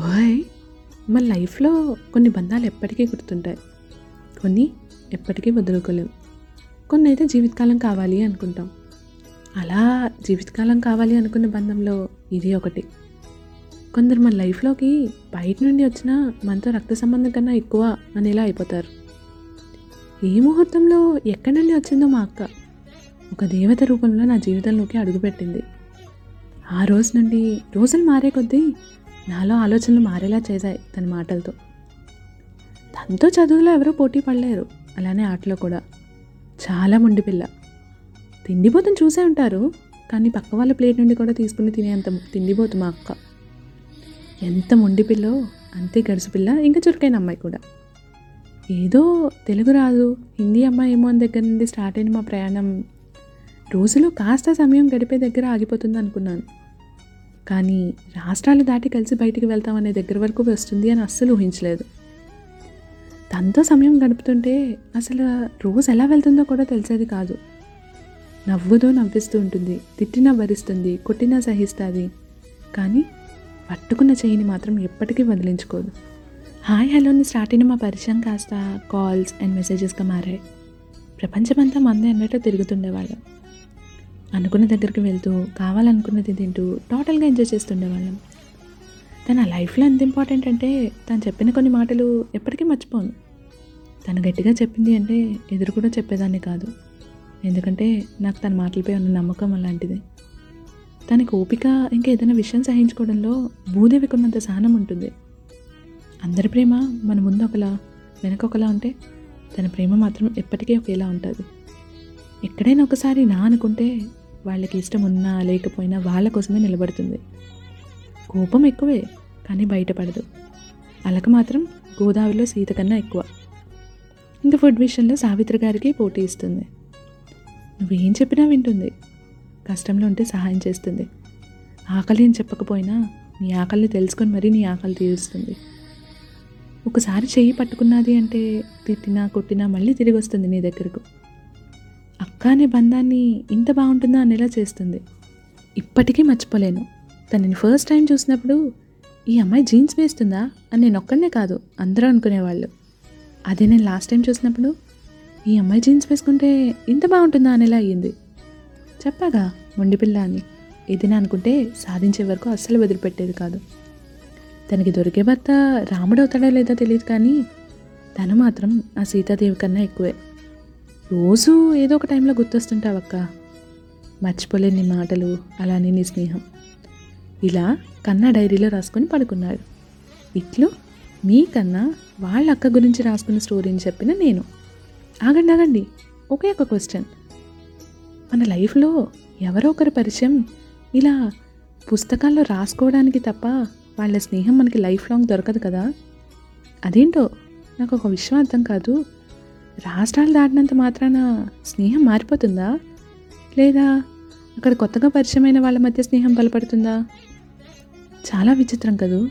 ఓయ్ మన లైఫ్లో కొన్ని బంధాలు ఎప్పటికీ గుర్తుంటాయి. కొన్ని ఎప్పటికీ వదులుకోలేం. కొన్ని అయితే జీవితకాలం కావాలి అనుకుంటాం. అలా జీవితకాలం కావాలి అనుకున్న బంధంలో ఇది ఒకటి. కొందరు మన లైఫ్లోకి బయట నుండి వచ్చిన మనతో రక్త సంబంధం కన్నా ఎక్కువ అనేలా అయిపోతారు. ఈ ముహూర్తంలో ఎక్కడి నుండి వచ్చిందో మా అక్క ఒక దేవత రూపంలో నా జీవితంలోకి అడుగుపెట్టింది. ఆ రోజు నుండి రోజులు మారే కొద్దీ నాలో ఆలోచనలు మారేలా చేశాయి తన మాటలతో. తనతో చదువులో ఎవరూ పోటీ పడలేరు. అలానే ఆటలో కూడా. చాలా మొండి పిల్ల. తిండిపోతుని చూసే ఉంటారు. కానీ పక్క వాళ్ళ ప్లేట్ నుండి కూడా తీసుకుని తినేంత తిండిపోతు మా అక్క. ఎంత మొండి పిల్లో అంతే గడుసు పిల్ల ఇంకా చురుకైన అమ్మాయి కూడా. ఏదో తెలుగు రాదు హిందీ అమ్మాయి ఏమో అని దగ్గర నుండి స్టార్ట్ అయిన మా ప్రయాణం. రోజులో కాస్త సమయం గడిపే దగ్గర ఆగిపోతుంది అనుకున్నాను. కానీ రాష్ట్రాలు దాటి కలిసి బయటికి వెళ్తామనే దగ్గర వరకు వస్తుంది అని అస్సలు ఊహించలేదు. తనతో సమయం గడుపుతుంటే అసలు రోజు ఎలా వెళ్తుందో కూడా తెలిసేది కాదు. నవ్వుతో నవ్విస్తూ ఉంటుంది తిట్టినా భరిస్తుంది కొట్టినా సహిస్తుంది. కానీ పట్టుకున్న చేయిని మాత్రం ఎప్పటికీ వదిలించుకోదు. హాయ్ హలోని స్టార్ట్ అయిన మా పరిచయం కాస్త కాల్స్ అండ్ మెసేజెస్గా మారాయి. ప్రపంచమంతా మందే అన్నట్టు తిరుగుతుండేవాళ్ళం. అనుకున్న దగ్గరికి వెళ్తూ కావాలనుకున్నది తింటూ టోటల్గా ఎంజాయ్ చేస్తుండేవాళ్ళం తన లైఫ్లో ఎంత ఇంపార్టెంట్ అంటే తను చెప్పిన కొన్ని మాటలు ఎప్పటికీ మర్చిపోను. తను గట్టిగా చెప్పింది అంటే ఎదురు కూడా చెప్పేదాన్ని కాదు. ఎందుకంటే నాకు తన మాటలపై ఉన్న నమ్మకం అలాంటిది. తనకి ఓపిక ఇంకా ఏదైనా విషయం సహించుకోవడంలో భూదేవికి ఉన్నంత సహనం ఉంటుంది. అందరి ప్రేమ మన ముందు ఒకలా వెనక ఒకలా ఉంటే తన ప్రేమ మాత్రం ఎప్పటికీ ఒకేలా ఉంటుంది. ఎక్కడైనా ఒకసారి నా అనుకుంటే వాళ్ళకి ఇష్టం ఉన్నా లేకపోయినా వాళ్ళ కోసమే నిలబడుతుంది. కోపం ఎక్కువే కానీ బయటపడదు. అలక మాత్రం గోదావరిలో సీత కన్నా ఎక్కువ. ఇంకా ఫుడ్ విషయంలో సావిత్రి గారికి పోటీ ఇస్తుంది. నువ్వేం చెప్పినా వింటుంది. కష్టంలో ఉంటే సహాయం చేస్తుంది. ఆకలి అని చెప్పకపోయినా నీ ఆకలిని తెలుసుకొని మరీ నీ ఆకలి తీరుస్తుంది. ఒకసారి చెయ్యి పట్టుకున్నది అంటే తిట్టినా కొట్టినా మళ్ళీ తిరిగి వస్తుంది నీ దగ్గరకు. అక్క అనే బంధాన్ని ఇంత బాగుంటుందా అనేలా చేస్తుంది. ఇప్పటికీ మర్చిపోలేను. తనని ఫస్ట్ టైం చూసినప్పుడు ఈ అమ్మాయి జీన్స్ వేస్తుందా అని నేను ఒక్కడనే కాదు అందరూ అనుకునేవాళ్ళు. అదే నేను లాస్ట్ టైం చూసినప్పుడు ఈ అమ్మాయి జీన్స్ వేసుకుంటే ఇంత బాగుంటుందా అనేలా అయ్యింది. చెప్పాగా మొండి పిల్ల అని. ఏదైనా అనుకుంటే సాధించే వరకు అస్సలు వదిలిపెట్టేది కాదు. తనకి దొరికే భర్త రాముడు అవుతాడో లేదో తెలియదు కానీ తను మాత్రం ఆ సీతాదేవి కన్నా ఎక్కువే. రోజు ఏదో ఒక టైంలో గుర్తొస్తుంటావక్క. మర్చిపోలేని నీ మాటలు అలానే నీ స్నేహం. ఇలా కన్నా డైరీలో రాసుకొని పడుకున్నాడు ఇట్లు మీ కన్నా వాళ్ళ అక్క గురించి రాసుకున్న స్టోరీని చెప్పిన నేను. ఆగండి ఆగండి. ఒకే ఒక క్వశ్చన్. మన లైఫ్లో ఎవరో ఒకరి పరిచయం ఇలా పుస్తకాల్లో రాసుకోవడానికి తప్ప వాళ్ళ స్నేహం మనకి లైఫ్ లాంగ్ దొరకదు కదా. అదేంటో? నాకు ఒక విషయం అర్థం కాదు. రాష్ట్రాలు దాటినంత మాత్రాన స్నేహం మారిపోతుందా? లేదా అక్కడ కొత్తగా పరిచయమైన వాళ్ళ మధ్య స్నేహం బలపడుతుందా? చాలా విచిత్రం కదూ.